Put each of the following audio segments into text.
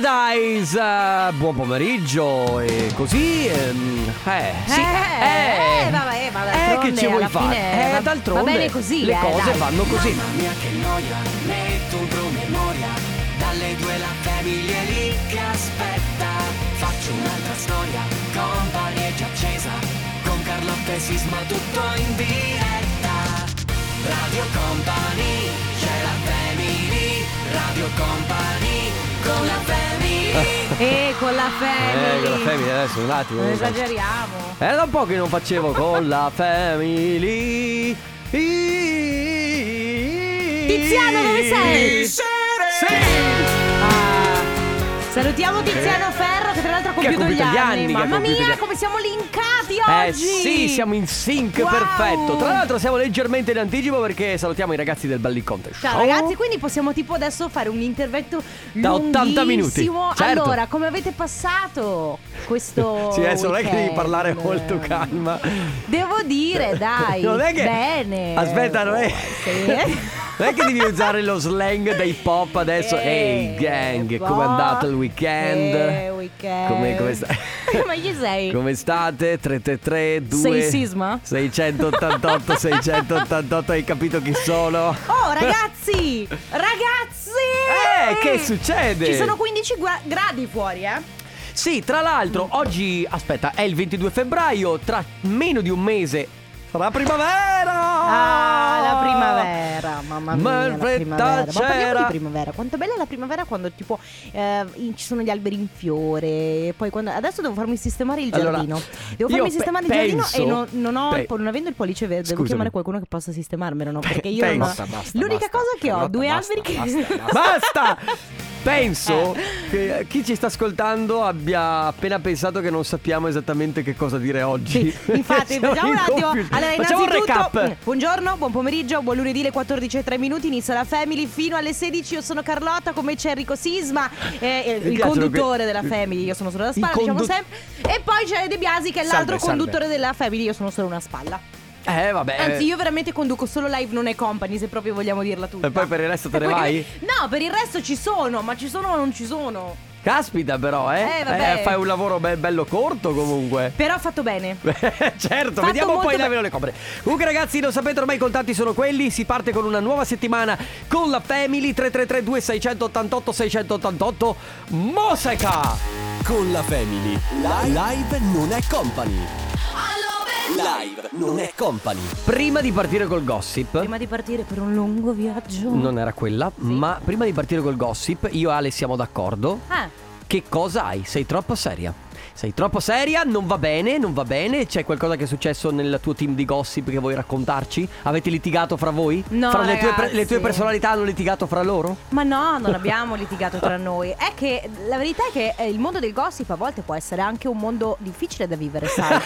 Paradise, eh, buon pomeriggio e così, ehm, eh, sì, Eh, vabbè, ma eh, d'altronde che ci vuoi alla fare? fine Eh, va- d'altronde va bene così, le eh, cose dai. vanno così. Mamma mia che noia, metto un promemoria. Dalle due la famiglia è lì che aspetta. Faccio un'altra storia, company è già accesa. Con Carlotta e Sisma tutto in diretta. Radio Company, c'è la family. Radio Company, con la family E con la Eh, con la family. family adesso un attimo. Non esageriamo. Era da un po' che non facevo con la family. Tiziano, dove sei? Sì! Salutiamo Tiziano Ferro che tra l'altro ha ha compiuto gli compiuto gli anni. anni, Mamma compiuto gli mia, anni. come siamo linkati Eh oggi. sì, siamo in sync Wow. perfetto. Tra l'altro siamo leggermente in anticipo perché salutiamo i ragazzi del Belly Contest. Ciao ragazzi, quindi possiamo tipo adesso fare un intervento Da 80 minuti. Certo. Allora, come avete passato questo Sì, adesso non è che devi weekend? parlare molto calma. Devo dire, dai. Non è che- Bene. Aspetta, non è- Sì. Non è che devi usare lo slang dei pop adesso. Ehi, Eh, gang, come è andato il weekend? Eh, weekend. Come, come sta- Ma chi sei? Come state? 333 2 Sei sisma? 688 688 hai capito chi sono? Oh, ragazzi! ragazzi! Eh, che succede? Ci sono 15 gua- gradi fuori, eh? Sì, tra l'altro oggi, aspetta, è il 22 febbraio, tra meno di un mese sarà primavera! Ah, la primavera, mamma mia, Ma la primavera. Ma parliamo di primavera. Quanto bella è la primavera quando tipo eh, ci sono gli alberi in fiore. Poi quando adesso devo farmi sistemare il Allora, giardino. Devo farmi pe- sistemare il giardino penso- e non, non ho pe- non avendo il pollice verde, devo Scusami. chiamare qualcuno che possa sistemarmelo, no? Perché io Penso- non ho- Basta, basta, L'unica basta. cosa che ho, due alberi che basta! Penso che chi ci sta ascoltando abbia appena pensato che non sappiamo esattamente che cosa dire oggi. Sì, infatti, facciamo un attimo. confusione. Allora, Facciamo un innanzitutto, recap. mm, buongiorno, buon pomeriggio, buon lunedì alle 14.03 minuti. Inizia la Family fino alle 16. Io sono Carlotta, come c'è Enrico Sisma, eh, eh, il conduttore que- della Family. Io sono solo la Il spalla, diciamo condu- sempre. E poi c'è De Biasi, che è Salve, l'altro salve. conduttore della Family. Io sono solo una spalla. Eh, vabbè. Anzi, io veramente conduco solo live, non è company, se proprio vogliamo dirla tutta. E poi per il resto te ne vai? No, per il resto ci sono, ma ci sono o non ci sono. Caspita, però, eh. Eh, vabbè. fai un lavoro be- bello corto comunque. Però ha fatto bene. certo, Fatto vediamo molto poi la be- ve le copre. Comunque ragazzi, lo sapete ormai i contatti sono quelli, si parte con una nuova settimana con la Family 333 2688 688 Mosca. Con la Family. Live non è company. Live non è company. Prima di partire col gossip Prima di partire per un lungo viaggio. non era quella, ma prima di partire col gossip, io e Ale siamo d'accordo. Ah. Che cosa hai? Sei troppo seria. Sei troppo seria, non va bene, non va bene. C'è qualcosa che è successo nel tuo team di gossip che vuoi raccontarci? Avete litigato fra voi? No, Fra le tue, le tue personalità hanno litigato fra loro? Ma no, non abbiamo litigato tra noi. È che la verità è che eh, il mondo del gossip a volte può essere anche un mondo difficile da vivere, sai?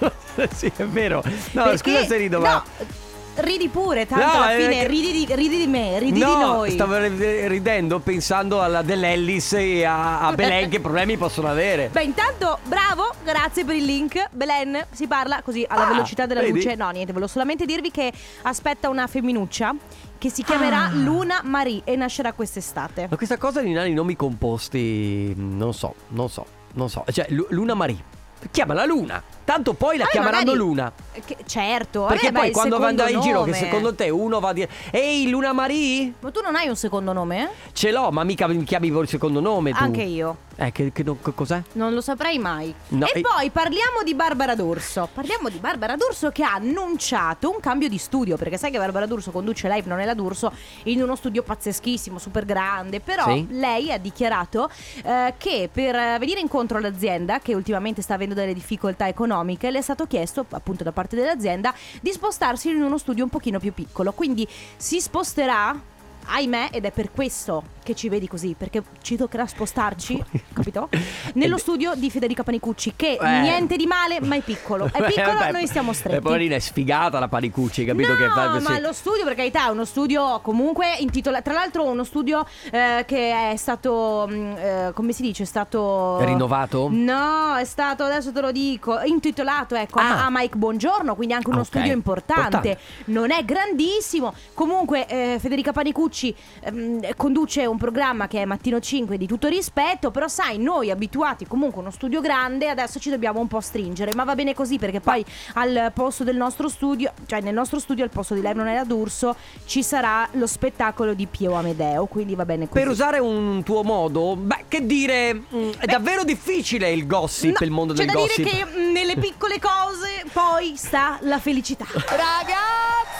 sì, è vero. No, Perché- scusa se rido, ma. No, ridi pure, tanto No, alla è fine che- ridi, di, ridi di me, ridi no, di noi. stavo ri- ridendo pensando alla dell'Ellis e a, a Belen che problemi possono avere. Beh, intanto, bravo, grazie per il link. Belen, si parla così alla Ah, velocità della vedi? luce. No, niente, volevo solamente dirvi che aspetta una femminuccia che si chiamerà Luna Marie e nascerà quest'estate. Ma questa cosa di nani nomi composti, non so, non so, non so. Cioè, Lu- Luna Marie. Chiamala Luna. Tanto poi la Vabbè, chiameranno magari- Luna. Che- certo, Perché vabbè, poi quando il andrai in giro, che secondo te uno va a dire Ehi Luna Marie? Ma tu non hai un secondo nome? eh? Ce l'ho, ma mica mi chiami il secondo nome tu. Anche io. Eh, che, che che cos'è? Non lo saprei mai. No, e e- poi parliamo di Barbara D'Urso. Parliamo di Barbara D'Urso che ha annunciato un cambio di studio. Perché sai che Barbara D'Urso conduce live Non è la D'Urso in uno studio pazzeschissimo, super grande. Però Sì. lei ha dichiarato eh, che per venire incontro all'azienda, che ultimamente sta avendo delle difficoltà economiche, le è stato chiesto, appunto da parte dell'azienda, di spostarsi in uno studio un pochino più piccolo. Quindi si sposterà. Ahimè, ed è per questo che ci vedi così, perché ci toccherà spostarci, capito? Nello studio di Federica Panicucci, che Eh. niente di male, ma è piccolo. È Eh, piccolo, vabbè, noi stiamo E stretti. poverina è sfigata la Panicucci, capito? no, che fa ma sì. lo studio per carità è uno studio comunque intitolato Tra l'altro uno studio eh, che è stato mm, eh, Come si dice? È stato Rinnovato? No, è stato Adesso te lo dico Intitolato ecco a- Ah. a Mike Buongiorno Quindi anche uno Ah, ok. studio importante. Importante. Non è grandissimo Comunque eh, Federica Panicucci Carlucci ehm, conduce un programma che è Mattino 5 di tutto rispetto, però sai, noi abituati comunque a uno studio grande, adesso ci dobbiamo un po' stringere, ma va bene così perché poi al posto del nostro studio, cioè nel nostro studio al posto di lei non era d'Urso, ci sarà lo spettacolo di Pio Amedeo, quindi va bene così. Per usare un tuo modo, beh, che dire, mm, è davvero difficile il gossip, No, il mondo c'è del da gossip. dire che mm, nelle piccole cose poi sta la felicità. Ragazzi!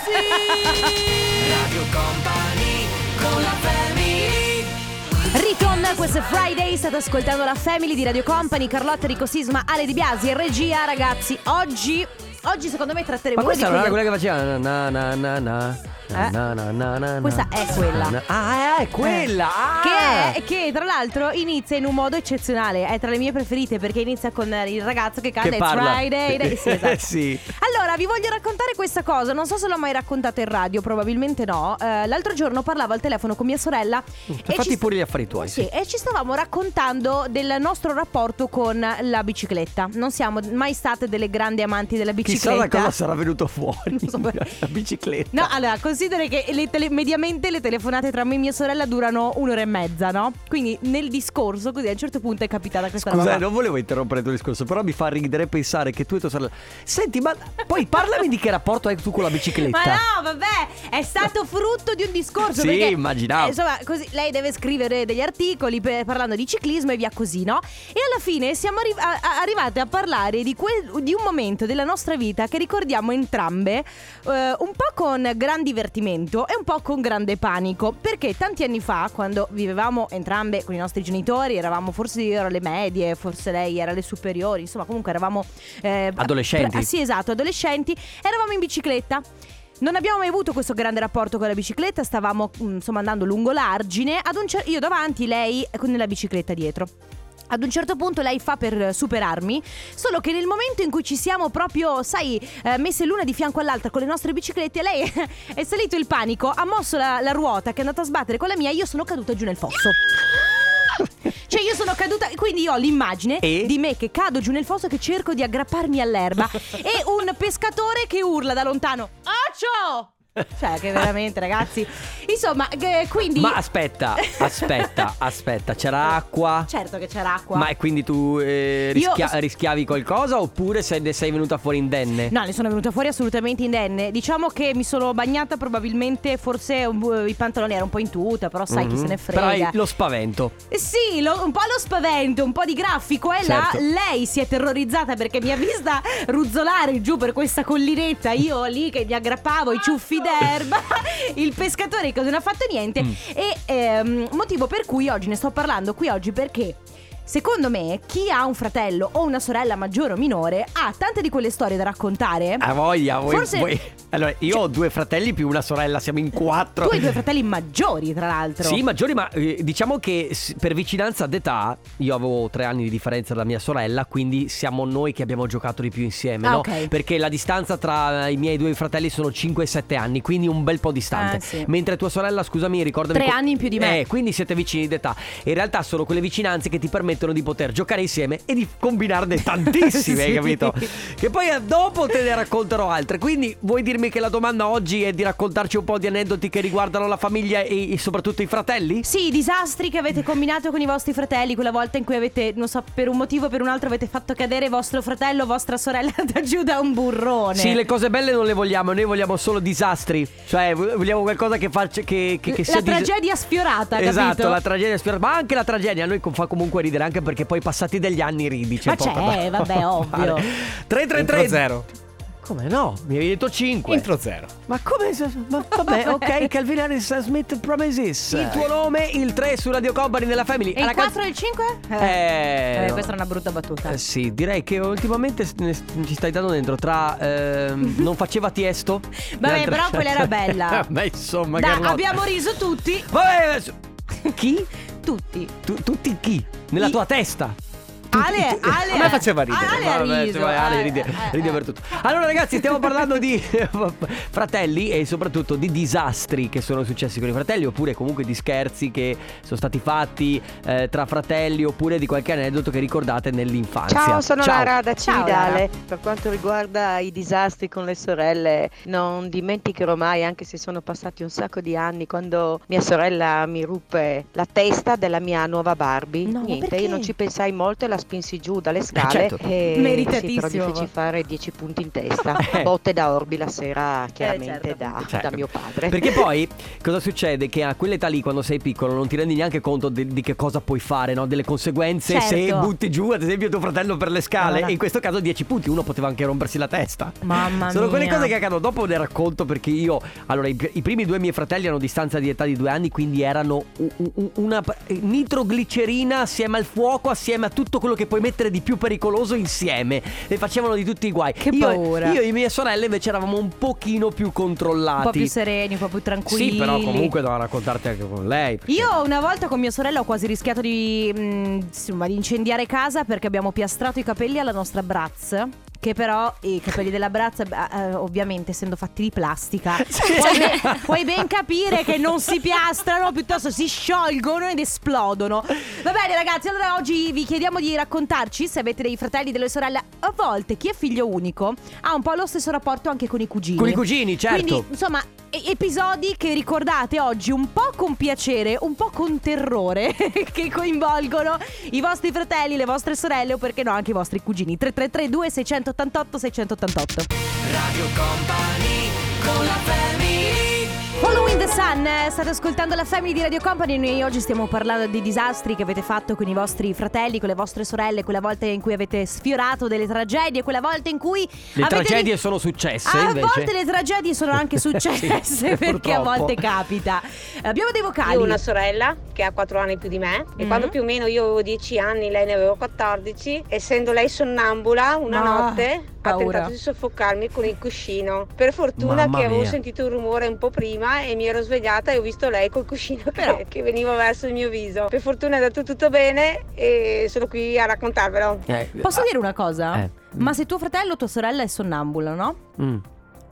Radio Company con la family Ritorna questo Friday, state ascoltando la Family di Radio Company, Carlotta Rico Sisma, Ale Di Biasi regia, ragazzi. Oggi, oggi secondo me tratteremo Ma uno di questa non era quella che faceva na na na na na Eh? na na na na Questa è quella. na. Ah, è quella. ah. Che, è- che tra l'altro inizia in un modo eccezionale, è tra le mie preferite perché inizia con il ragazzo che canta Che It's parla. Friday. Day. Sì, esatto. Sì. Allora, vi voglio raccontare questa cosa. Non so se l'ho mai raccontata in radio, probabilmente no. Eh, l'altro giorno parlavo al telefono con mia sorella. e Fatti ci pure gli affari tuoi. Sì, e ci stavamo raccontando del nostro rapporto con la bicicletta. Non siamo mai state delle grandi amanti della Chissà bicicletta. da cosa sarà venuto fuori. So. La bicicletta. No, allora, considera che le tele- mediamente le telefonate tra me e mia sorella durano un'ora e mezza, no? Quindi nel discorso, così a un certo punto è capitata questa Scusa, roba. non volevo interrompere il tuo discorso, però mi fa ridere pensare che tu e tua sorella. Senti, ma poi parlami di che rapporto hai tu con la bicicletta. Ma no, vabbè, è stato frutto di un discorso. Sì, perché, immaginavo. eh, insomma, così lei deve scrivere degli articoli per- parlando di ciclismo e via così, no? E alla fine siamo arri- a- a- arrivate a parlare di, quel- di un momento della nostra vita che ricordiamo entrambe, eh, un po' con gran divertimento e un po' con grande panico. Perché tanti anni fa, quando vivevamo entrambe con i nostri genitori, eravamo forse io ero alle medie, forse lei era alle superiori, insomma, comunque eravamo eh, Adolescenti. ah, sì, esatto, adolescenti. Eravamo in bicicletta. Non abbiamo mai avuto questo grande rapporto con la bicicletta, stavamo mm, insomma andando lungo l'argine, ad un cer- io davanti, lei con la bicicletta dietro. Ad un certo punto lei fa per superarmi, solo che nel momento in cui ci siamo proprio, sai, eh, messe l'una di fianco all'altra con le nostre biciclette, lei è salito il panico, ha mosso la, la ruota che è andata a sbattere con la mia e io sono caduta giù nel fosso. Cioè io sono caduta, quindi io ho l'immagine E? di me che cado giù nel fosso che cerco di aggrapparmi all'erba e un pescatore che urla da lontano Accio! Cioè che veramente ragazzi Insomma che- quindi Ma aspetta, aspetta, aspetta, c'era acqua? Certo che c'era acqua Ma e quindi tu eh, Io- rischia- rischiavi qualcosa oppure sei, sei venuta fuori indenne? No, ne sono venuta fuori assolutamente indenne. Diciamo che mi sono bagnata probabilmente, forse i pantaloni erano un po' in tuta, però sai chi Mhm. se ne Però frega. hai lo spavento. Eh Sì, lo- un po' lo spavento, un po' di grafico e là Certo. lei si è terrorizzata perché mi ha vista ruzzolare giù per questa collinetta, io lì che mi aggrappavo i ciuffi d'erba, il pescatore che non ha fatto niente Mm. e ehm, motivo per cui oggi ne sto parlando qui oggi perché Secondo me, chi ha un fratello o una sorella maggiore o minore ha tante di quelle storie da raccontare. A voglia, voi, Forse- voi- Allora, io ho due fratelli più una sorella, siamo in quattro. Tu hai due fratelli maggiori, tra l'altro. Sì, maggiori, ma eh, diciamo che per vicinanza d'età, io avevo tre anni di differenza dalla mia sorella, quindi siamo noi che abbiamo giocato di più insieme, Ah, no? ok. Perché la distanza tra i miei due fratelli sono 5-7 anni, quindi un bel po' distante. Eh, sì. Mentre tua sorella, scusami, ricordami... Tre co- anni in più di me. Eh, quindi siete vicini d'età. In realtà sono quelle vicinanze che ti permettono di poter giocare insieme e di combinarne tantissime, hai Sì. capito? Che poi eh, dopo te ne racconterò altre. Quindi vuoi dirmi che la domanda oggi è di raccontarci un po' di aneddoti che riguardano la famiglia e, e soprattutto i fratelli? Sì, disastri che avete combinato con i vostri fratelli, quella volta in cui avete, non so, per un motivo o per un altro avete fatto cadere vostro fratello o vostra sorella da giù da un burrone. Sì, le cose belle non le vogliamo, noi vogliamo solo disastri. Cioè, vo- vogliamo qualcosa che faccia che, che, che sia la dis- tragedia sfiorata, Esatto, capito? la tragedia sfiorata. Ma anche la tragedia a noi fa comunque ridere, anche perché poi passati degli anni ridi. Ma poco c'è, da- vabbè, da ovvio. fare. 333 Intro zero. Come no? Mi avevi detto 5. Intro zero. Ma come? Ma vabbè, ok. Calvin Harris Smith Promises. Il tuo nome, il 3 su Radio Company nella Family. E il Ragazzi- 4 e il 5? Eh, questa è una brutta battuta. Eh, sì, direi che ultimamente ci stai dando dentro tra ehm, non faceva tiesto. Vabbè, però quella era bella. Ma insomma, Carlotta. abbiamo riso tutti. Vabbè, adesso- chi? Tutti. Tu- tutti chi? Nella I- tua testa. Ale, Ale, A me faceva ridere. Ale ha Vabbè, riso, vai, Ale eh, ride, eh, ride eh. per tutto. Allora ragazzi stiamo parlando di fratelli e soprattutto di disastri che sono successi con i fratelli oppure comunque di scherzi che sono stati fatti eh, tra fratelli oppure di qualche aneddoto che ricordate nell'infanzia. Ciao, sono Ciao. Lara da Ciao, Cividale. Per quanto riguarda i disastri con le sorelle, non dimenticherò mai, anche se sono passati un sacco di anni, quando mia sorella mi ruppe la testa della mia nuova Barbie. No, Niente, perché? io non ci pensai molto e la spinsi giù dalle scale. certo. e Meritatissimo. Sì, però feci fare 10 punti in testa. Eh. Botte da orbi la sera, chiaramente certo. da, Certo. da mio padre. Perché poi cosa succede? Che a quell'età lì, quando sei piccolo, non ti rendi neanche conto de- di che cosa puoi fare, no? Delle conseguenze se Certo. butti giù, ad esempio, tuo fratello per le scale. Allora. E in questo caso 10 punti, uno poteva anche rompersi la testa. Mamma Sono quelle mia. cose che accadono. Dopo ne racconto perché io. Allora, i, i primi due miei fratelli hanno distanza di età di due anni, quindi erano u- u- una eh, nitroglicerina assieme al fuoco, assieme a tutto quello che puoi mettere di più pericoloso insieme. E facevano di tutti i guai. Che io, paura. Io e mie sorelle invece eravamo un pochino più controllati. Un po' più sereni, un po' più tranquilli. Sì, però comunque devo raccontarti anche con lei. perché- Io una volta con mia sorella ho quasi rischiato di, mh, insomma, di incendiare casa perché abbiamo piastrato i capelli alla nostra Bratz. Che però i capelli della Bratz, beh, eh, ovviamente essendo fatti di plastica, Sì. puoi, ben, puoi ben capire che non si piastrano, piuttosto si sciolgono ed esplodono. Va bene, ragazzi, allora oggi vi chiediamo di raccontarci se avete dei fratelli, delle sorelle. A volte chi è figlio unico ha un po' lo stesso rapporto anche con i cugini. Con i cugini, certo. Quindi, insomma, episodi che ricordate oggi un po' con piacere, un po' con terrore, che coinvolgono i vostri fratelli, le vostre sorelle o perché no anche i vostri cugini. 333 2688 688. Radio Company con la family Following the Sun, state ascoltando la Family di Radio Company. Noi oggi stiamo parlando di disastri che avete fatto con i vostri fratelli, con le vostre sorelle, quella volta in cui avete sfiorato delle tragedie, quella volta in cui Le avete tragedie ri- sono successe A invece. volte le tragedie sono anche successe Sì, perché a purtroppo. volte capita. Abbiamo dei vocali. Io ho una sorella che ha 4 anni più di me e Mhm. quando più o meno io avevo 10 anni, lei ne aveva 14, essendo lei sonnambula, una Ma, notte ha paura. tentato di soffocarmi con il cuscino. Per fortuna Mamma che avevo mia. sentito un rumore un po' prima e mi ero svegliata e ho visto lei col cuscino Però- che, che veniva verso il mio viso. Per fortuna è andato tutto bene e sono qui a raccontarvelo. Eh, Posso ah, dire una cosa? Eh. Ma se tuo fratello o tua sorella è sonnambulo, no? mm.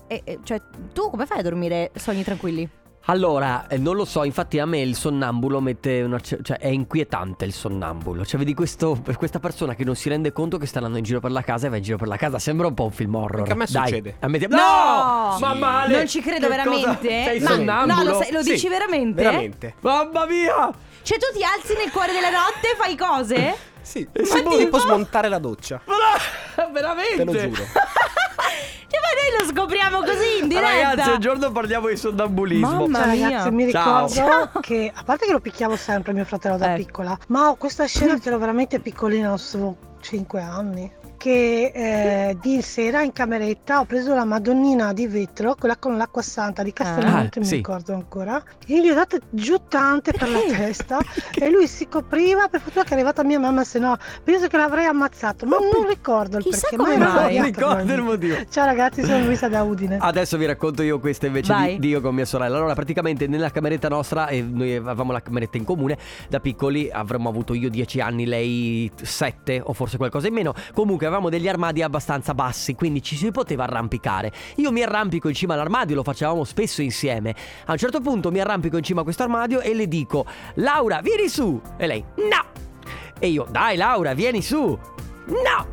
E, e- cioè, tu come fai a dormire sogni tranquilli? Allora, eh, non lo so, infatti a me il sonnambulo mette una... cioè è inquietante il sonnambulo. Cioè vedi questo, questa persona che non si rende conto che sta andando in giro per la casa e va in giro per la casa. Sembra un po' un film horror. Anche a me Dai, succede. ammetti- No! No! Ma Sì. male! Non ci credo Che cosa- veramente? Sei Ma- sonnambulo? No, lo, sai- lo Sì, dici veramente? Veramente. Mamma mia! Cioè, tu ti alzi nel cuore della notte e fai cose? Sì. E Ma tipo- tipo smontare la doccia. Ma no, veramente? Te lo giuro. Cioè, ma noi lo scopriamo così diretta. Ragazzi, un giorno parliamo di sonnambulismo. Mamma Ciao mia. ragazzi, mi Ciao. ricordo che a parte che lo picchiavo sempre mio fratello da Eh. piccola, ma ho questa scena che ero veramente piccolina, so, 5 anni. Che eh, di sera in cameretta ho preso la Madonnina di vetro, quella con l'acqua santa di Castelmonte, Ah, mi sì. ricordo ancora, e gli ho dato giù tante per la testa e lui si copriva, per fortuna che è arrivata mia mamma, se no penso che l'avrei ammazzato, ma non ricordo il Chissà perché. ma mai. Non ricordo il motivo. Ciao ragazzi, sono Luisa da Udine. Adesso vi racconto io questa invece di, di io con mia sorella. Allora, praticamente nella cameretta nostra, e noi avevamo la cameretta in comune, da piccoli avremmo avuto io 10 anni, lei 7 o forse qualcosa in meno. Comunque avevamo degli armadi abbastanza bassi, quindi ci si poteva arrampicare. Io mi arrampico in cima all'armadio, lo facevamo spesso insieme. A un certo punto mi arrampico in cima a questo armadio e le dico: Laura, vieni su! E lei: No! E io: Dai, Laura, vieni su! No!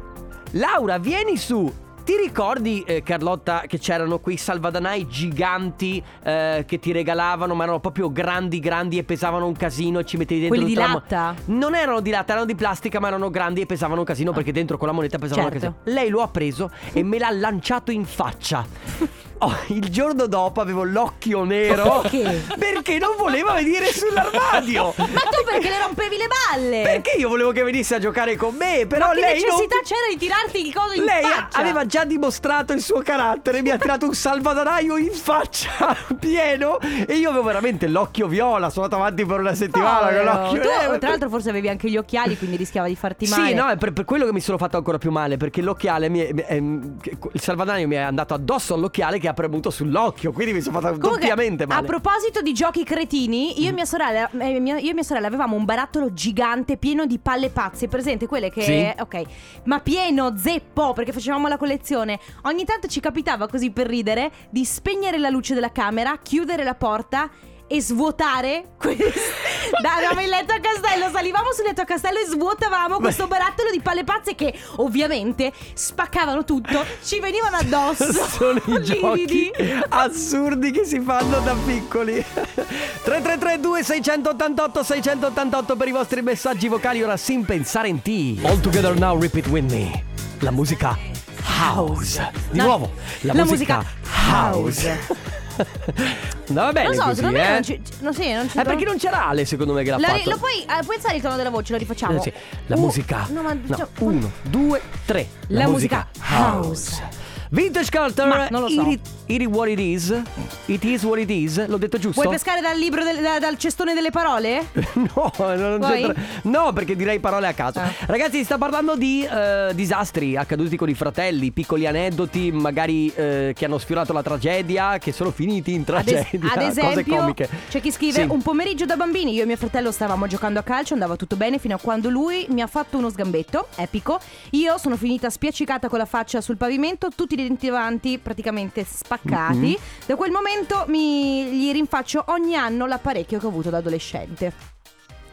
Laura, vieni su! Ti ricordi, eh, Carlotta, che c'erano quei salvadanai giganti eh, che ti regalavano, ma erano proprio grandi, grandi e pesavano un casino e ci mettevi dentro Quelli di la latta? Non erano di latta, erano di plastica, ma erano grandi e pesavano un casino perché dentro con la moneta pesavano Certo. un casino. Lei lo ha preso e me l'ha lanciato in faccia. Oh, il giorno dopo avevo l'occhio nero Perché? perché non voleva venire sull'armadio. Ma tu perché le rompevi le balle? Perché io volevo che venisse a giocare con me, però Ma che lei non... necessità c'era di tirarti il coso in Lei faccia? aveva già dimostrato il suo carattere, mi ha tirato un salvadanaio in faccia pieno e io avevo veramente l'occhio viola, sono andato avanti per una settimana con Povero. l'occhio Tu, eh, tra l'altro forse avevi anche gli occhiali quindi rischiava di farti male Sì, no, è per, per quello che mi sono fatto ancora più male, perché l'occhiale, mi è- mi- ehm, il salvadanaio mi è andato addosso all'occhiale che ha premuto sull'occhio, quindi mi sono fatta Comunque, doppiamente a male. proposito di giochi cretini, io e mia sorella, eh, mia- io e mia sorella avevamo un barattolo gigante pieno di palle pazze, presente quelle che Sì. ok, ma pieno zeppo perché facevamo la collezione. Ogni tanto ci capitava così per ridere di spegnere la luce della camera, chiudere la porta e svuotare questo. Davamo il letto a castello, salivamo sul letto a castello e svuotavamo questo barattolo di palle pazze che ovviamente spaccavano tutto, ci venivano addosso. Sono i giochi assurdi che si fanno da piccoli. 3332 688 688 per i vostri messaggi vocali ora sin pensare in te. All together now repeat with me. La musica house. Di No, nuovo, la, la musica, musica house. Andava bene Non so, così, secondo me eh? non ci, no, sì, non ci Eh, perché non c'era Ale secondo me che l'ha La- fatto. lo puoi, eh, puoi alzare il tono della voce, lo rifacciamo. Eh, sì. La Uh, musica. No, ma No, cioè, uno, due, tre. La musica house. Vintage Culture. Ma non lo so. It, it is what it is. It is what it is. L'ho detto giusto? Vuoi pescare dal libro del- da- dal cestone delle parole? No, non Vuoi? c'entra. No, perché direi parole a caso. Ah. Ragazzi, si sta parlando di eh, disastri accaduti con i fratelli, piccoli aneddoti, magari eh, che hanno sfiorato la tragedia, che sono finiti in Ad, es- tragedia. ad cose esempio, comiche. c'è chi scrive: Sì. Un pomeriggio da bambini, io e mio fratello stavamo giocando a calcio, andava tutto bene fino a quando lui mi ha fatto uno sgambetto, epico. Io sono finita spiaccicata con la faccia sul pavimento, tutti i denti davanti praticamente spaccati. Mhm. Da quel momento mi gli rinfaccio ogni anno l'apparecchio che ho avuto da adolescente.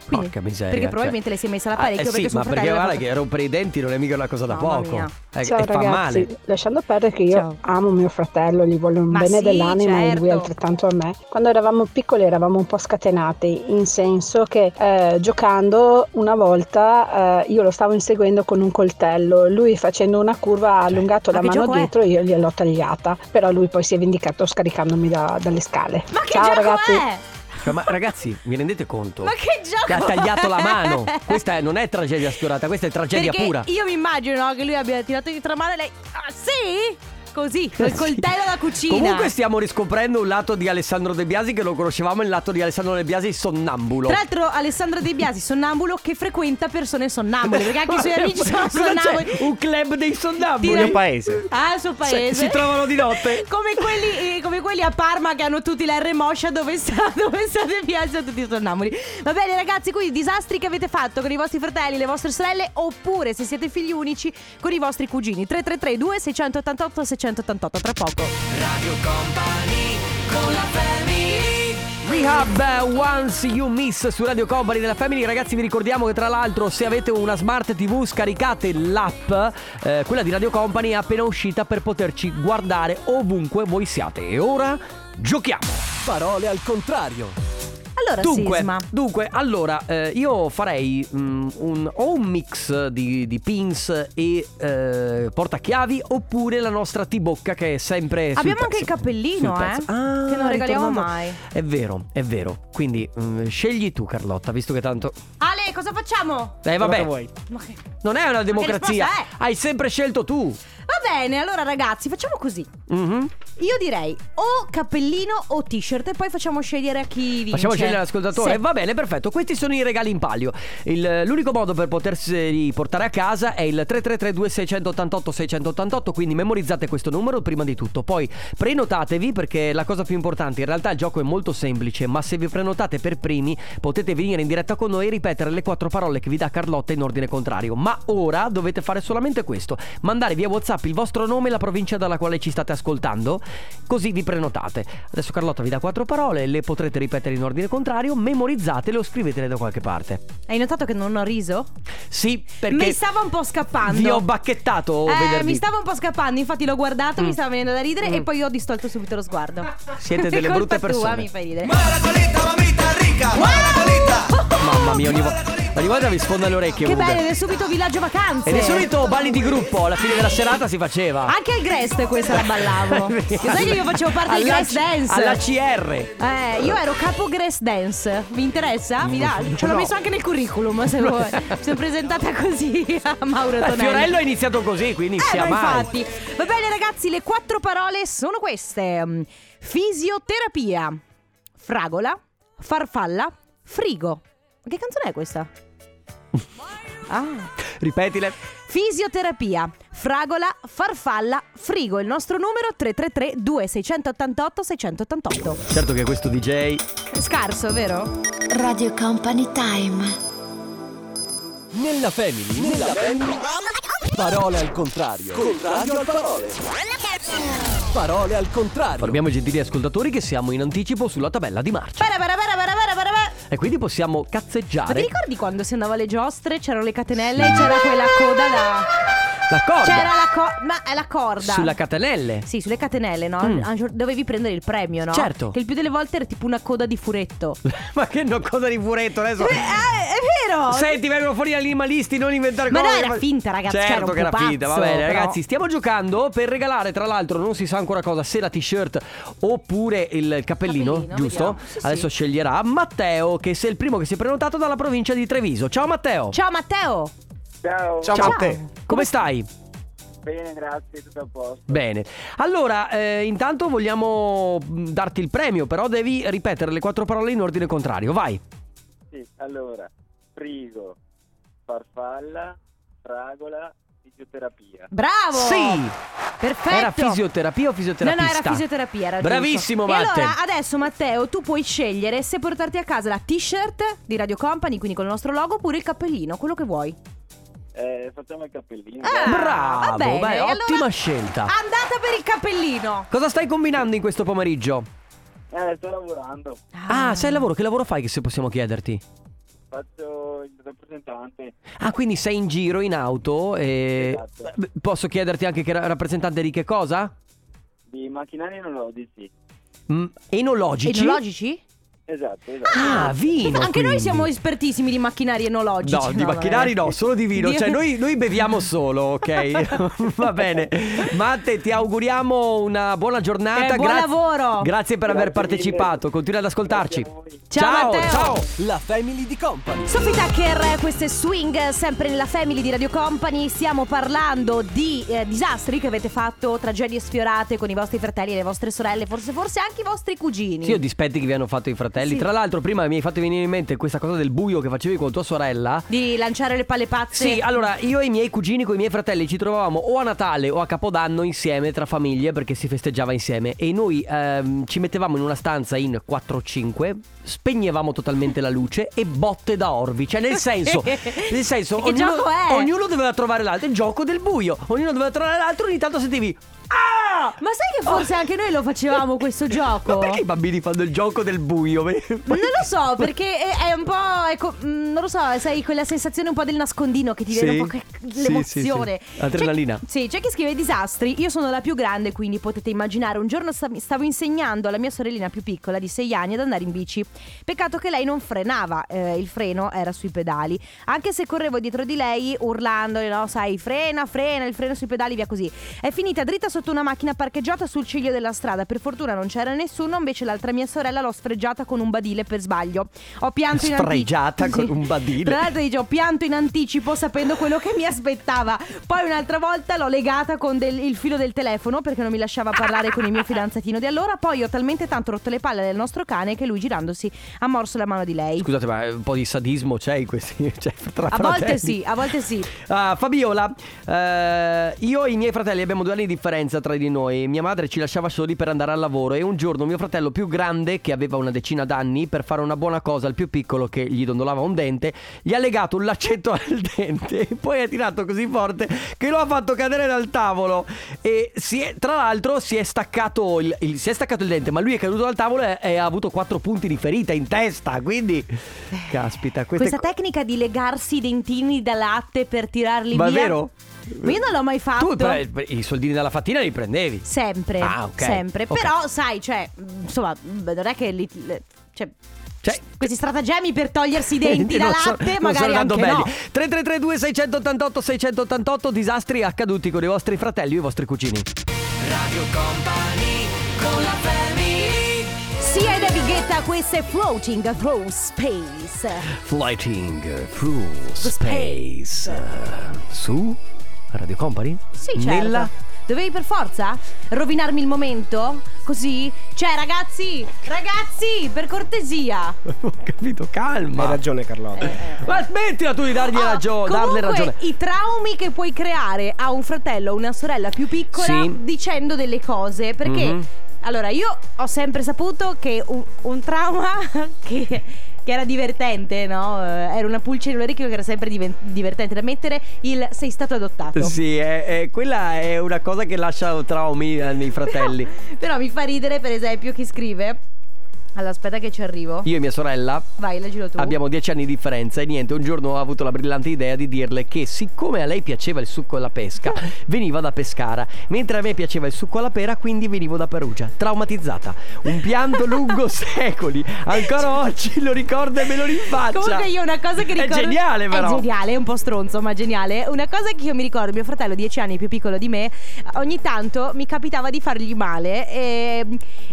Quindi- Porca miseria. Perché cioè. probabilmente lei si è messa Ah, l'apparecchio eh sì, suo ma perché guarda che rompere i denti non è mica una cosa da Mamma poco. mia. Eh, Ciao e fa ragazzi, male. lasciando perdere che io Ciao. amo mio fratello, gli voglio un Ma bene sì, dell'anima e lui certo. altrettanto a me. Quando eravamo piccoli eravamo un po' scatenati, in senso che eh, giocando una volta eh, io lo stavo inseguendo con un coltello, lui facendo una curva ha allungato Ma la mano è? dietro e io gliel'ho tagliata, però lui poi si è vendicato scaricandomi da- dalle scale. Ma che Ciao gioco ragazzi. è? Cioè, ma ragazzi, vi rendete conto? Ma che gioco Che ha tagliato la mano. Questa è- non è tragedia sfiorata, questa è tragedia Perché pura. io mi immagino no, che lui abbia tirato di tra mano e lei. Ah, sì? Così, col Sì. coltello da cucina. Comunque stiamo riscoprendo un lato di Alessandro De Biasi che lo conoscevamo, il lato di Alessandro De Biasi sonnambulo. Tra l'altro, Alessandro De Biasi, sonnambulo, che frequenta persone sonnambule. Perché anche i suoi amici sono Cosa c'è? sonnambuli. Un club dei sonnambuli. Direi- Mio paese. Ah, il suo paese. si trovano di notte. Come quelli, eh, come quelli a Parma che hanno tutti la R moscia dove sta, dove sta De Biasi sono tutti sonnambuli. Va bene, ragazzi, quindi disastri che avete fatto con i vostri fratelli, le vostre sorelle, oppure se siete figli unici con i vostri cugini. 333 2688 688 tra poco. Radio Company con la family Rehab eh, Once You Miss su Radio Company della Family Ragazzi vi ricordiamo che tra l'altro se avete una smart tv scaricate l'app eh, Quella di Radio Company è appena uscita per poterci guardare ovunque voi siate E ora giochiamo Parole al contrario. Allora, Dunque, Sisma. dunque allora eh, io farei mm, un, o un mix di, di pins e eh, portachiavi oppure la nostra T-bocca che è sempre Abbiamo anche pezzo. il cappellino, eh, Ah, che non regaliamo ritornando- mai. È vero, è vero. Quindi mm, scegli tu Carlotta, visto che tanto... Ale, cosa facciamo? Eh vabbè, Ma che- non è una democrazia. è? Hai sempre scelto tu. Va bene, allora ragazzi, facciamo così. Mhm. Io direi o cappellino o t-shirt e poi facciamo scegliere a chi vince. Facciamo scegliere l'ascoltatore. Sì. Va bene, perfetto. Questi sono i regali in palio. Il- l'unico modo per potersi portare a casa è il 3332 688 688. Quindi memorizzate questo numero prima di tutto. Poi prenotatevi perché la cosa più importante, in realtà il gioco è molto semplice. Ma se vi prenotate per primi, potete venire in diretta con noi e ripetere le quattro parole che vi dà Carlotta in ordine contrario. Ma ora dovete fare solamente questo: mandare via WhatsApp il vostro nome e la provincia dalla quale ci state ascoltando. Così vi prenotate. Adesso Carlotta vi dà quattro parole, le potrete ripetere in ordine contrario, memorizzatele o scrivetele da qualche parte. Hai notato che non ho riso? Sì, perché mi stava un po' scappando. vi ho bacchettato Eh, venerdì. mi stava un po' scappando, infatti l'ho guardato, mi stava venendo da ridere Mm. e poi ho distolto subito lo sguardo. Siete delle brutte colpa tua, persone. mi fai ridere. Mamma mia, ogni, vo- ogni volta vi sfonda le orecchie. Che bello, ed è subito villaggio vacanze. Ed è solito balli di gruppo, alla fine della serata si faceva. Anche al Grest questa la ballavo. Sai che io facevo parte del Alla C- Dance? Alla CR. Eh, io ero capo Grace Dance. Vi interessa? Mi dà? Ce l'ho No. messo anche nel curriculum, se vuoi. Mi sono presentata così a Mauro Beh, Tonelli. Fiorello è iniziato così, quindi Eh, sia mai. infatti. Va bene, ragazzi, le quattro parole sono queste: Mm, fisioterapia, fragola, farfalla, frigo. Ma che canzone è questa? Ah. Ripetile. Fisioterapia, fragola, farfalla, frigo. Il nostro numero 333 2688 688. Certo che questo DJ Scarso, vero? Radio Company Time. Nella family, nella family. Parole al contrario. Contrario al parole. Parole al contrario. Informiamo i gentili ascoltatori che siamo in anticipo sulla tabella di marcia. Para, para, para, para. E quindi possiamo Ma ti cazzeggiare ricordi quando si andava alle giostre, c'erano le catenelle e c'era quella coda da... la corda C'era la corda, ma è la corda. sulla catenelle. Sì, sulle catenelle, no? Mm. Dovevi prendere il premio, no? Certo. Che il più delle volte era tipo una coda di furetto. Ma che no, cosa di furetto adesso? Eh, è vero! Senti, vengono fuori gli animalisti, non inventare Ma no, cose. era finta, ragazzi, cioè, Certo che era po' finta, va bene, però. ragazzi. Stiamo giocando per regalare, tra l'altro, non si sa ancora cosa, se la t-shirt oppure il cappellino, Cappellino, giusto? Sì, Adesso sì. sceglierà Matteo, che è il primo che si è prenotato dalla provincia di Treviso. Ciao Matteo. Ciao Matteo! Ciao. Ciao, Ciao. Matteo. Come stai? Bene, grazie, tutto a posto. Bene. Allora, eh, intanto vogliamo mh, darti il premio, però devi ripetere le quattro parole in ordine contrario. Vai. Sì, allora, frigo, farfalla, fragola, fisioterapia. Bravo! Sì! Perfetto! Era fisioterapia o No, fisioterapista? no, era fisioterapia. Era Bravissimo. Matte. E allora, adesso, Matteo, tu puoi scegliere se portarti a casa la t-shirt di Radio Company, quindi con il nostro logo, oppure il cappellino, quello che vuoi. Eh, facciamo il cappellino. Ah. Bravo, va bene. beh, E ottima allora- scelta. Andata per il cappellino. Cosa stai combinando in questo pomeriggio? Eh, sto lavorando. Ah, sei al lavoro, che lavoro fai che se possiamo chiederti? Faccio il rappresentante. Ah, quindi sei in giro in auto e... Esatto. Beh, Posso chiederti anche che ra- rappresentante di che cosa? Di macchinari enologici. Mm, enologici? Enologici? Esatto, esatto. Ah, vino Anche noi quindi. siamo espertissimi di macchinari enologici. No, di macchinari no, solo di vino. Cioè, noi, noi beviamo solo, ok? Va bene. Matte, ti auguriamo una buona giornata. Eh, buon lavoro. Grazie per aver Grazie partecipato. Continua ad ascoltarci. Ciao, Matteo. ciao. La family di company. Sophie Tucker, questo è Swing, sempre nella family di Radio Company. Stiamo parlando di eh, disastri che avete fatto, tragedie sfiorate con i vostri fratelli e le vostre sorelle, forse, forse anche i vostri cugini. Sì, ho dispetti che vi hanno fatto i fratelli. Sì. Tra l'altro, prima mi hai fatto venire in mente questa cosa del buio che facevi con tua sorella. Di lanciare le palle pazze. Sì, allora io e i miei cugini con i miei fratelli ci trovavamo o a Natale o a Capodanno insieme tra famiglie perché si festeggiava insieme e noi ehm, ci mettevamo in una stanza in 4-5, spegnevamo totalmente la luce e botte da orbi, cioè nel senso, nel senso è? ognuno doveva trovare l'altro, il gioco del buio, ognuno doveva trovare l'altro, ogni tanto sentivi Ah! Ma sai che forse anche noi lo facevamo questo gioco? Ma perché i bambini fanno il gioco del buio? Non lo so, perché è, è un po'. ecco, mm, non lo so, sai, quella sensazione un po' del nascondino che ti viene Sì. un po' che- l'emozione. sì, sì. Adrenalina. C'è, sì, c'è chi scrive disastri. Io sono la più grande, quindi potete immaginare. Un giorno sta- stavo insegnando alla mia sorellina più piccola di 6 anni ad andare in bici. Peccato che lei non frenava, eh, il freno era sui pedali. Anche se correvo dietro di lei urlando, no, sai, frena, frena, il freno sui pedali, via così. È finita dritta sotto una macchina parcheggiata sul ciglio della strada. Per fortuna non c'era nessuno, invece l'altra mia sorella l'ho sfregiata con un badile per sbaglio. Ho pianto in anticipo. Sfregiata con un badile. Tra l'altro dice, ho pianto in anticipo sapendo quello che mi aspettava. Poi un'altra volta l'ho legata con del- il filo del telefono perché non mi lasciava parlare con il mio fidanzatino di allora. Poi ho talmente tanto rotto le palle del nostro cane che lui girandosi ha morso la mano di lei. Scusate, ma un po' di sadismo c'è in questi. Cioè, tra A volte fratelli? sì, a volte sì. Ah, Fabiola, eh, io e i miei fratelli abbiamo due anni di differenza tra di noi. Mia madre ci lasciava soli per andare al lavoro e un giorno mio fratello più grande, che aveva una decina d'anni, per fare una buona cosa al più piccolo che gli dondolava un dente, gli ha legato un laccetto al dente e poi ha tirato così forte che lo ha fatto cadere dal tavolo e si è- tra l'altro si è staccato il, il- si è staccato il dente, ma lui è caduto dal tavolo e, e ha avuto quattro punti di ferita in testa, quindi caspita, queste Questa tecnica di legarsi i dentini da latte per tirarli Ma via. vero? Ma io non l'ho mai fatto. Tu pre- pre- i soldini dalla fattina li prendevi. Sempre, Ah, ok. sempre. Ok. Però, sai, cioè, insomma, non è che li, cioè, Cioè, questi stratagemmi per togliersi i denti da non so- latte, non magari sono andando anche no. belli. 3332 688 688 disastri accaduti con i vostri fratelli o i vostri cugini. Radio Company con la family Sia ed David Guetta, questo è Floating Through Space. Flighting through space. space. Su Radio Company? Sì, certo. Nella Dovevi per forza rovinarmi il momento? Così Cioè, ragazzi, ragazzi, per cortesia. Ho capito, calma. Hai ragione Carlotta. Ma smettila tu di dargli Oh, ragione, darle comunque, ragione. i traumi che puoi creare a un fratello o una sorella più piccola Sì. dicendo delle cose. Perché, Mhm. allora, io ho sempre saputo che un, un trauma che, che era divertente, no? Eh, Era una pulce nell'orecchio che era sempre diven- divertente da mettere. Il sei stato adottato. Sì, è- è- quella è una cosa che lascia traumi eh, nei fratelli. Però mi fa ridere, per esempio, chi scrive. Allora, aspetta che ci arrivo. Io e mia sorella Vai, leggilo tu. abbiamo dieci anni di differenza e niente, un giorno ho avuto la brillante idea di dirle che siccome a lei piaceva il succo alla pesca, veniva da Pescara, mentre a me piaceva il succo alla pera, quindi venivo da Perugia. Traumatizzata. Un pianto lungo secoli. Ancora oggi lo ricordo e me lo rinfaccia. Comunque io una cosa che ricordo È geniale però. È geniale, è un po' stronzo ma geniale Una cosa che io mi ricordo, mio fratello 10 anni più piccolo di me Ogni tanto mi capitava di fargli male E,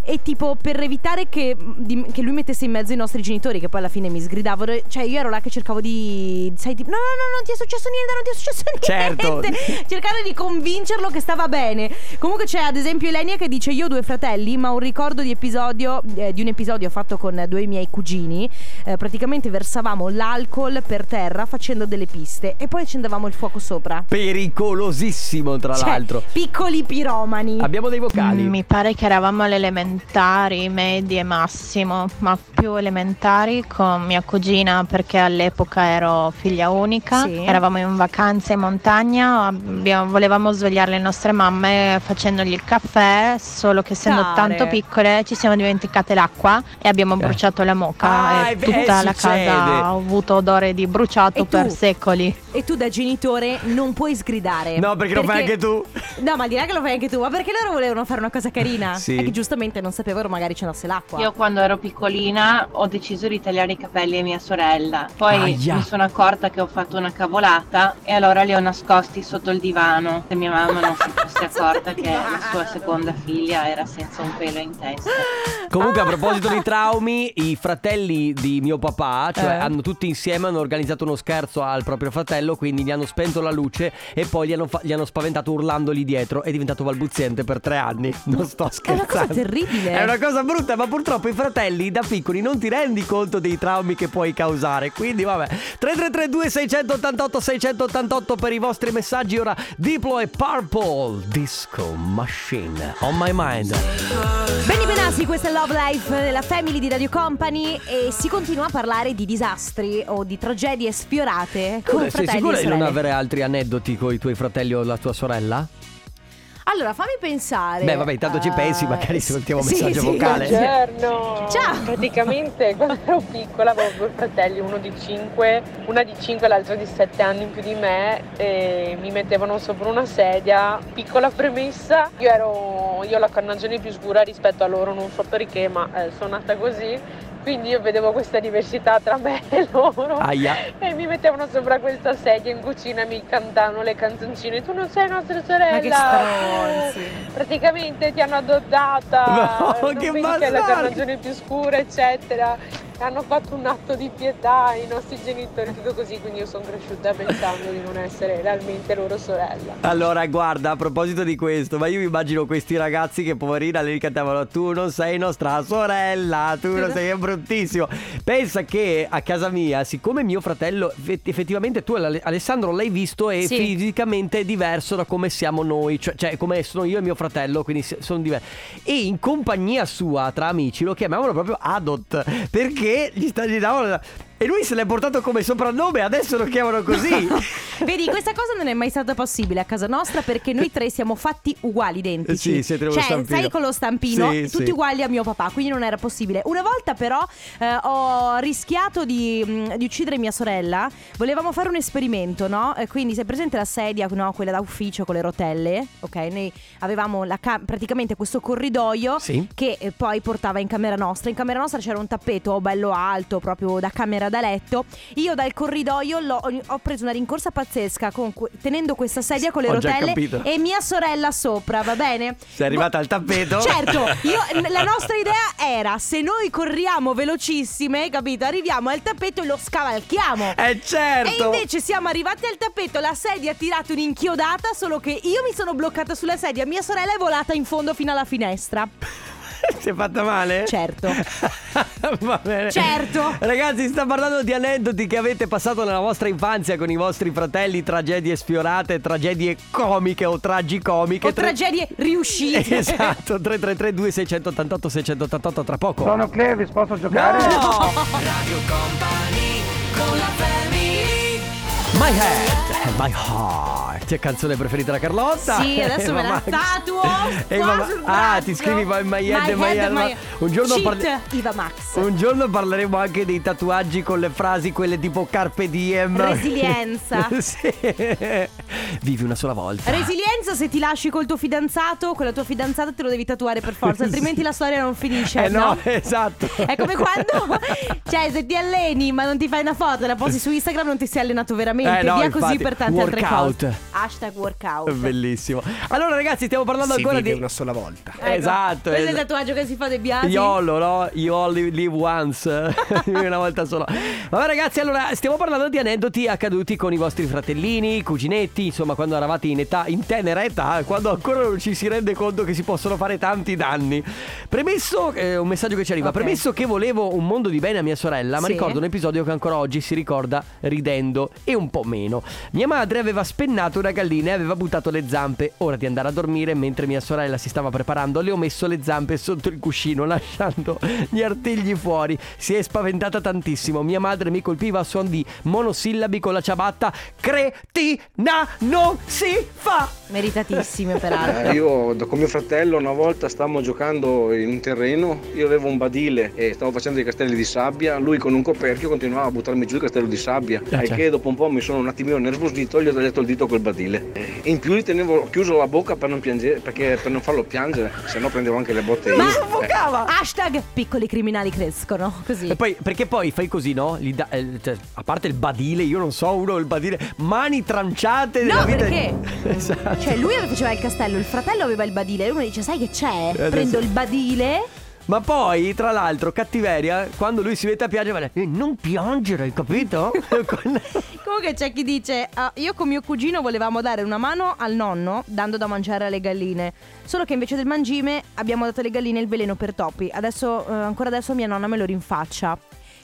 e tipo per evitare che, di- che lui mettesse in mezzo i nostri genitori Che poi alla fine mi sgridavano Cioè io ero là che cercavo di... Sai tipo no no no non ti è successo niente Non ti è successo Certo. niente Cercando di convincerlo che stava bene Comunque c'è ad esempio Elenia che dice Io ho due fratelli ma un ricordo di episodio eh, Di un episodio fatto con due miei cugini Eh, Praticamente versavamo l'alcol per terra facendo delle piste E poi accendevamo il fuoco sopra Pericolosissimo, tra Cioè, l'altro. piccoli piromani Abbiamo dei vocali. Mm, Mi pare che eravamo alle elementari, medie massimo, ma più elementari con mia cugina perché all'epoca ero figlia unica. Sì. Eravamo in vacanza in montagna, abbiamo- volevamo svegliare le nostre mamme facendogli il caffè, solo che essendo Care. tanto piccole ci siamo dimenticate l'acqua e abbiamo bruciato la moca Ah, e è tutta eh, la succede. casa ha avuto odore di bruciato E tu? per secoli. E tu da genitore non puoi sgridare No, perché lo fai anche tu. No ma direi che lo fai anche tu Ma perché loro volevano fare una cosa carina Sì. E che giustamente non sapevano magari ci andasse l'acqua Io quando ero piccolina ho deciso di tagliare i capelli a mia sorella. Poi Aia. mi sono accorta che ho fatto una cavolata e allora li ho nascosti sotto il divano. Se mia mamma non si fosse accorta che la sua seconda figlia era senza un pelo in testa. Comunque, a proposito di traumi, i fratelli di mio papà, cioè Eh. hanno tutti insieme hanno organizzato uno scherzo al proprio fratello, quindi gli hanno spento la luce e poi gli hanno, fa- gli hanno spaventato urlandogli dietro. È diventato balbuziente per tre anni. Non sto È una cosa scherzando. terribile È una cosa brutta, ma purtroppo i fratelli da piccoli non ti rendi conto dei traumi che puoi causare. Quindi, vabbè. 3332 688 688 per i vostri messaggi. Ora Diplo e Purple Disco Machine on my mind. Benny Benassi, questa è Love Life della Family di Radio Company e si continua a parlare di disastri o di tragedie sfiorate con Sei fratelli sicura e di non avere altri aneddoti con i tuoi fratelli o la tua sorella? Allora, fammi pensare. Beh, vabbè, intanto ci eh, pensi, magari se mettiamo un sì, messaggio sì. vocale. Buongiorno. Ciao. Praticamente quando ero piccola avevo due fratelli, uno di 5, una di 5 e l'altro di 7 anni in più di me e mi mettevano sopra una sedia. Piccola premessa, io ero io ho la carnagione più scura rispetto a loro, non so perché, ma eh, sono nata così. Quindi io vedevo questa diversità tra me e loro. Aia. E mi mettevano sopra questa sedia in cucina e mi cantavano le canzoncine. Tu non sei nostra sorella. Ma che stronzi. Praticamente ti hanno adottata. No, non che è la bastardi. carnagione più scura, eccetera. Hanno fatto un atto di pietà i nostri genitori, tutto così, quindi io sono cresciuta pensando di non essere realmente loro sorella. Allora, guarda, a proposito di questo, ma io mi immagino questi ragazzi che poverina le cantavano tu non sei nostra sorella, tu non sei è bruttissimo. Pensa che a casa mia, siccome mio fratello eff- effettivamente tu Ale- Alessandro l'hai visto e Sì. fisicamente è diverso da come siamo noi, cioè, cioè come sono io e mio fratello, quindi sono diversi. E in compagnia sua tra amici lo chiamavano proprio Adot, perché gli, sta- gli davano e lui se l'è portato come soprannome, adesso lo chiamano così. Vedi, questa cosa non è mai stata possibile a casa nostra perché noi tre siamo fatti uguali, identici. Sì, siete lo cioè, stampino. sai con lo stampino, Sì, tutti sì. uguali a mio papà, quindi non era possibile. Una volta però eh, ho rischiato di, mh, di uccidere mia sorella. Volevamo fare un esperimento, no? Eh, quindi, se presente la sedia, no? Quella da ufficio con le rotelle, ok? Noi avevamo la ca- praticamente questo corridoio Sì. che eh, poi portava in camera nostra. In camera nostra c'era un tappeto bello alto, proprio da camera da letto. Io dal corridoio l'ho- ho preso una rincorsa pazzesca con que- tenendo questa sedia con le Ho già rotelle capito. e mia sorella sopra, va bene? Sei arrivata al tappeto? Certo, io- la nostra idea era se noi corriamo velocissime, capito? Arriviamo al tappeto e lo scavalchiamo. Eh certo! E invece siamo arrivati al tappeto, la sedia ha tirato un'inchiodata, solo che io mi sono bloccata sulla sedia, mia sorella è volata in fondo fino alla finestra. Si è fatta male? Certo. Va bene. Certo. Ragazzi, sta parlando di aneddoti che avete passato nella vostra infanzia con i vostri fratelli, tragedie sfiorate, tragedie comiche o tragicomiche. O tragedie riuscite. Esatto, 333 2688 688 tra poco. Sono Clevis, posso giocare? No! Radio Company con la family My head, my heart. Canzone preferita da Carlotta. Sì, adesso Eva me la Max. tatuo Eva Ah, ti scrivi my, my head My my head my- Un giorno parli- Iva Max. Un giorno parleremo anche dei tatuaggi con le frasi, quelle tipo Carpe Diem. Resilienza. sì. Vivi una sola volta. Resilienza se ti lasci col tuo fidanzato, con la tua fidanzata te lo devi tatuare per forza, altrimenti la storia non finisce. Eh no, esatto. È come quando, cioè, se ti alleni ma non ti fai una foto e la posti su Instagram, non ti sei allenato veramente. Eh no, Via così infatti. per tante altre Workout. cose. Hashtag workout. Bellissimo. Allora, ragazzi, stiamo parlando Si ancora vive di. una sola volta. Ecco, Esatto. Questo è il tatuaggio che si fa dei biasi. YOLO, no? You only live once. Una volta solo. Vabbè, ragazzi, allora stiamo parlando di aneddoti accaduti con i vostri fratellini, cuginetti, insomma, quando eravate in età, in tenera età, quando ancora non ci si rende conto che si possono fare tanti danni. Premesso, eh, un messaggio che ci arriva. Ok. Premesso che volevo un mondo di bene a mia sorella, ma Sì. ricordo un episodio che ancora oggi si ricorda ridendo e un po' meno. Mia madre aveva spennato una gallina e aveva buttato le zampe. Ora di andare a dormire, mentre mia sorella si stava preparando, le ho messo le zampe sotto il cuscino, lasciando gli artigli fuori. Si è spaventata tantissimo. Mia madre mi colpiva a suon di monosillabi con la ciabatta. Cretina non si fa! Meritatissime, peraltro. Eh, io da- con mio fratello una volta stavamo giocando in un terreno, io avevo un badile e stavo facendo dei castelli di sabbia, lui con un coperchio continuava a buttarmi giù il castello di sabbia, Ah, e certo. che dopo un po' mi sono un attimino nervosito e gli ho tagliato il dito col badile. E in più gli tenevo chiuso la bocca per non piangere, perché per non farlo piangere, se no prendevo anche le botte io. Ma Eh. hashtag piccoli criminali crescono. Così. E poi, perché poi fai così, no? Gli da- eh, cioè, a parte il badile, io non so, uno il badile, mani tranciate No, vita. perché? esatto. Cioè, lui faceva il castello, il fratello aveva il badile. E uno dice: Sai che c'è? adesso- Prendo il badile. Ma poi, tra l'altro, cattiveria, quando lui si mette a piangere, va, "Eh, non piangere, hai capito? Comunque c'è chi dice: "Ah, Io con mio cugino volevamo dare una mano al nonno dando da mangiare alle galline. Solo che invece del mangime abbiamo dato alle galline il veleno per topi. Adesso, eh, ancora adesso mia nonna me lo rinfaccia.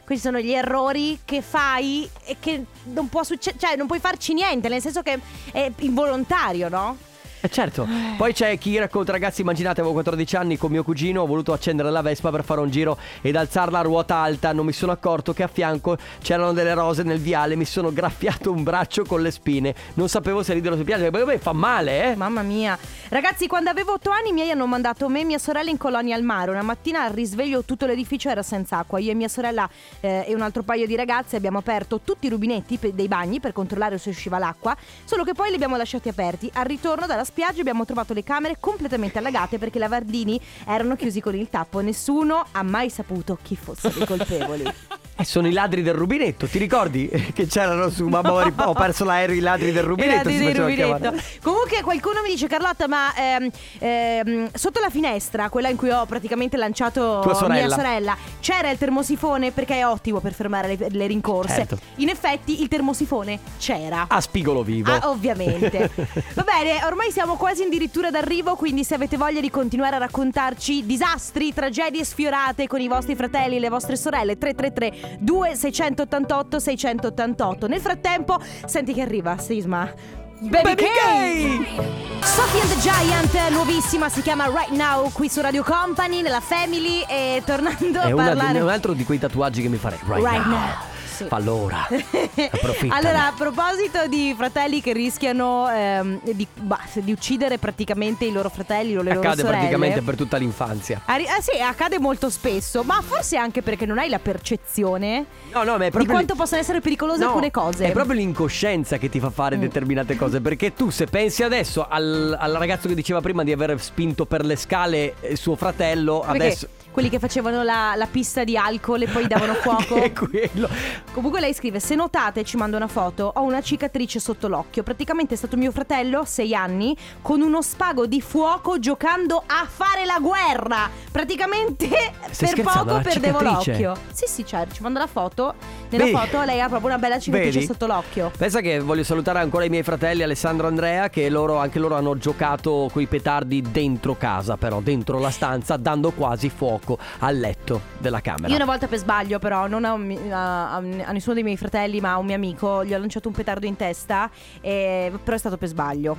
Questi sono gli errori che fai e che non può succedere, cioè non puoi farci niente, nel senso che è involontario, no? Eh certo, poi c'è chi racconta ragazzi immaginate avevo 14 anni con mio cugino ho voluto accendere la Vespa per fare un giro ed alzarla a ruota alta Non mi sono accorto che a fianco c'erano delle rose nel viale Mi sono graffiato un braccio con le spine Non sapevo se ridere o se piangere Beh, beh, fa male eh Mamma mia. Ragazzi, quando avevo 8 anni i miei hanno mandato me e mia sorella in colonia al mare. Una mattina al risveglio tutto l'edificio era senza acqua. Io e mia sorella eh, e un altro paio di ragazze abbiamo aperto tutti i rubinetti dei bagni per controllare se usciva l'acqua, solo che poi li abbiamo lasciati aperti. Al ritorno dalla spiaggia abbiamo trovato le camere completamente allagate perché i lavardini erano chiusi con il tappo. Nessuno ha mai saputo chi fossero i colpevoli. Eh, sono i ladri del rubinetto, ti ricordi? Che c'erano su Mamma ho rip- ho perso l'aereo i ladri del rubinetto si di facevano rubinetto. Comunque qualcuno mi dice Carlotta ma ehm, ehm, sotto la finestra, quella in cui ho praticamente lanciato sorella. mia sorella, c'era il termosifone perché è ottimo per fermare le, le rincorse. Certo. In effetti il termosifone c'era. A spigolo vivo Ah, ovviamente. Va bene, ormai siamo quasi addirittura d'arrivo, quindi se avete voglia di continuare a raccontarci disastri, tragedie sfiorate con i vostri fratelli e le vostre sorelle, 333 2688 688. Nel frattempo, senti che arriva, Sisma. Baby, Baby K! Sophie and the Giant, nuovissima, si chiama Right Now qui su Radio Company, nella Family e tornando È a una- parlare... un altro di quei tatuaggi che mi farei Right, Right now, now, sì. Fallo ora. Allora, a proposito di fratelli che rischiano ehm, di, bah, di uccidere praticamente i loro fratelli o le loro Accade sorelle. praticamente per tutta l'infanzia Arri- eh sì, accade molto spesso, ma forse anche perché non hai la percezione No, no, ma è di proprio quanto possono essere pericolose No, alcune cose. È proprio l'incoscienza che ti fa fare Mm. determinate cose. Perché tu, se pensi adesso al, al ragazzo che diceva prima di aver spinto per le scale eh, suo fratello, Perché adesso. Quelli che facevano la, la pista di alcol e poi davano fuoco. È quello. Comunque lei scrive: Se notate, ci mando una foto. Ho una cicatrice sotto l'occhio. Praticamente è stato mio fratello, 6 anni, con uno spago di fuoco giocando a fare la guerra. Praticamente Stai per poco perdevo cicatrice? l'occhio. Sì, sì, certo, ci mando la foto. Nella Vedi? foto lei ha proprio una bella cicatrice Vedi? sotto l'occhio. Pensa che voglio salutare ancora i miei fratelli Alessandro e Andrea che loro, anche loro hanno giocato coi petardi dentro casa però, dentro la stanza dando quasi fuoco al letto della camera. Io una volta per sbaglio, però, non a, un a- a- nessuno dei miei fratelli, ma a un mio amico, gli ho lanciato un petardo in testa, e- però è stato per sbaglio.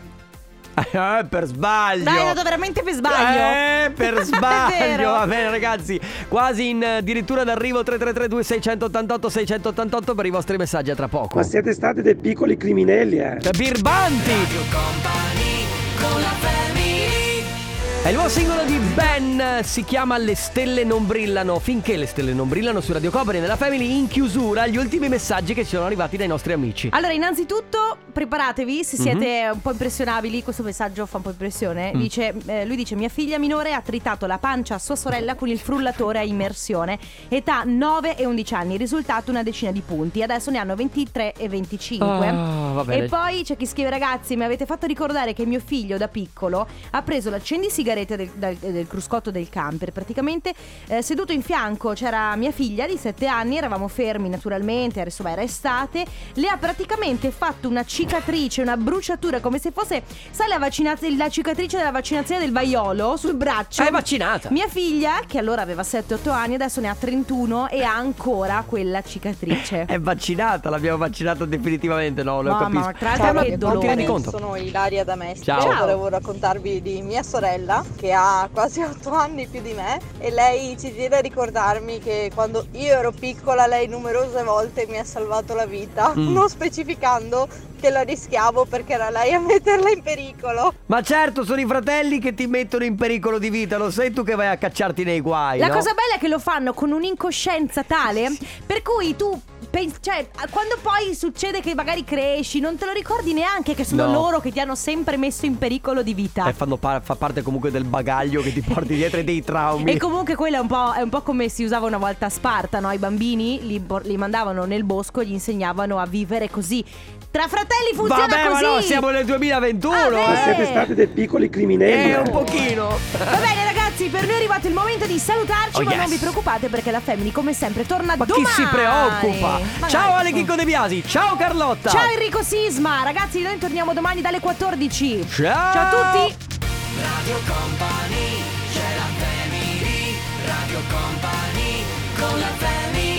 Eh, per sbaglio. Dai, è stato veramente per sbaglio. Eh, per sbaglio. Va bene, ragazzi. Quasi in eh, addirittura d'arrivo 3332 688 688 per i vostri messaggi a tra poco. Ma siete stati dei piccoli criminelli, eh? Birbanti! È il nuovo singolo di Ben, si chiama Le stelle non brillano. Finché le stelle non brillano su Radio Company nella Family in chiusura gli ultimi messaggi che ci sono arrivati dai nostri amici. Allora, innanzitutto, preparatevi se siete un po' impressionabili. Questo messaggio fa un po' impressione. Mm. Dice, eh, lui dice: Mia figlia minore ha tritato la pancia a sua sorella con il frullatore a immersione. Età 9 e 11 anni. Risultato una decina di punti. Adesso ne hanno 23 e 25. Ah, va bene. e poi c'è chi scrive: Ragazzi, mi avete fatto ricordare che mio figlio da piccolo ha preso l'accendisigarette del, del- del cruscotto del camper. Praticamente eh, seduto in fianco c'era mia figlia di 7 anni. Eravamo fermi naturalmente. Adesso era estate. Le ha praticamente fatto una cicatrice, una bruciatura come se fosse, sai, la, la cicatrice della vaccinazione del vaiolo sul braccio. È vaccinata. Mia figlia, che allora aveva 7-8 anni, adesso ne ha 31 e ha ancora quella cicatrice. È vaccinata, l'abbiamo vaccinata definitivamente, no? Lo Mamma, capisco. ma tra l'altro che ti rendi conto? Sono Ilaria da Mestre. Ciao. Ciao. Volevo raccontarvi di mia sorella che ha quasi 8 anni più di me e lei ci tiene a ricordarmi che quando io ero piccola lei numerose volte mi ha salvato la vita, Mm. non specificando che la rischiavo perché era lei a metterla in pericolo. Ma certo, sono i fratelli che ti mettono in pericolo di vita, lo sei tu che vai a cacciarti nei guai. La no? cosa bella è che lo fanno con un'incoscienza tale per cui tu pensi, cioè, quando poi succede che magari cresci, non te lo ricordi neanche che sono No. loro che ti hanno sempre messo in pericolo di vita. E fanno par- fa parte comunque del bagaglio che ti porti dietro e dei traumi. E comunque quello è un, po', è un po' come si usava una volta a Sparta, no? I bambini li, por- li mandavano nel bosco e gli insegnavano a vivere così. Tra fratelli funziona Vabbè, così. ma no, siamo nel 2021. Ah, Ma beh. siete stati dei piccoli criminelli, Eh, eh? un pochino. Va bene ragazzi, per noi è arrivato il momento di salutarci, Oh, ma yes. non vi preoccupate perché la Family come sempre torna Ma domani. chi si preoccupa? Ma Ciao. Ale Chicco De Biasi, ciao Carlotta. Ciao Enrico Sisma, ragazzi noi torniamo domani dalle 14. Ciao. Ciao a tutti. Radio Company c'è la family Radio Company con la family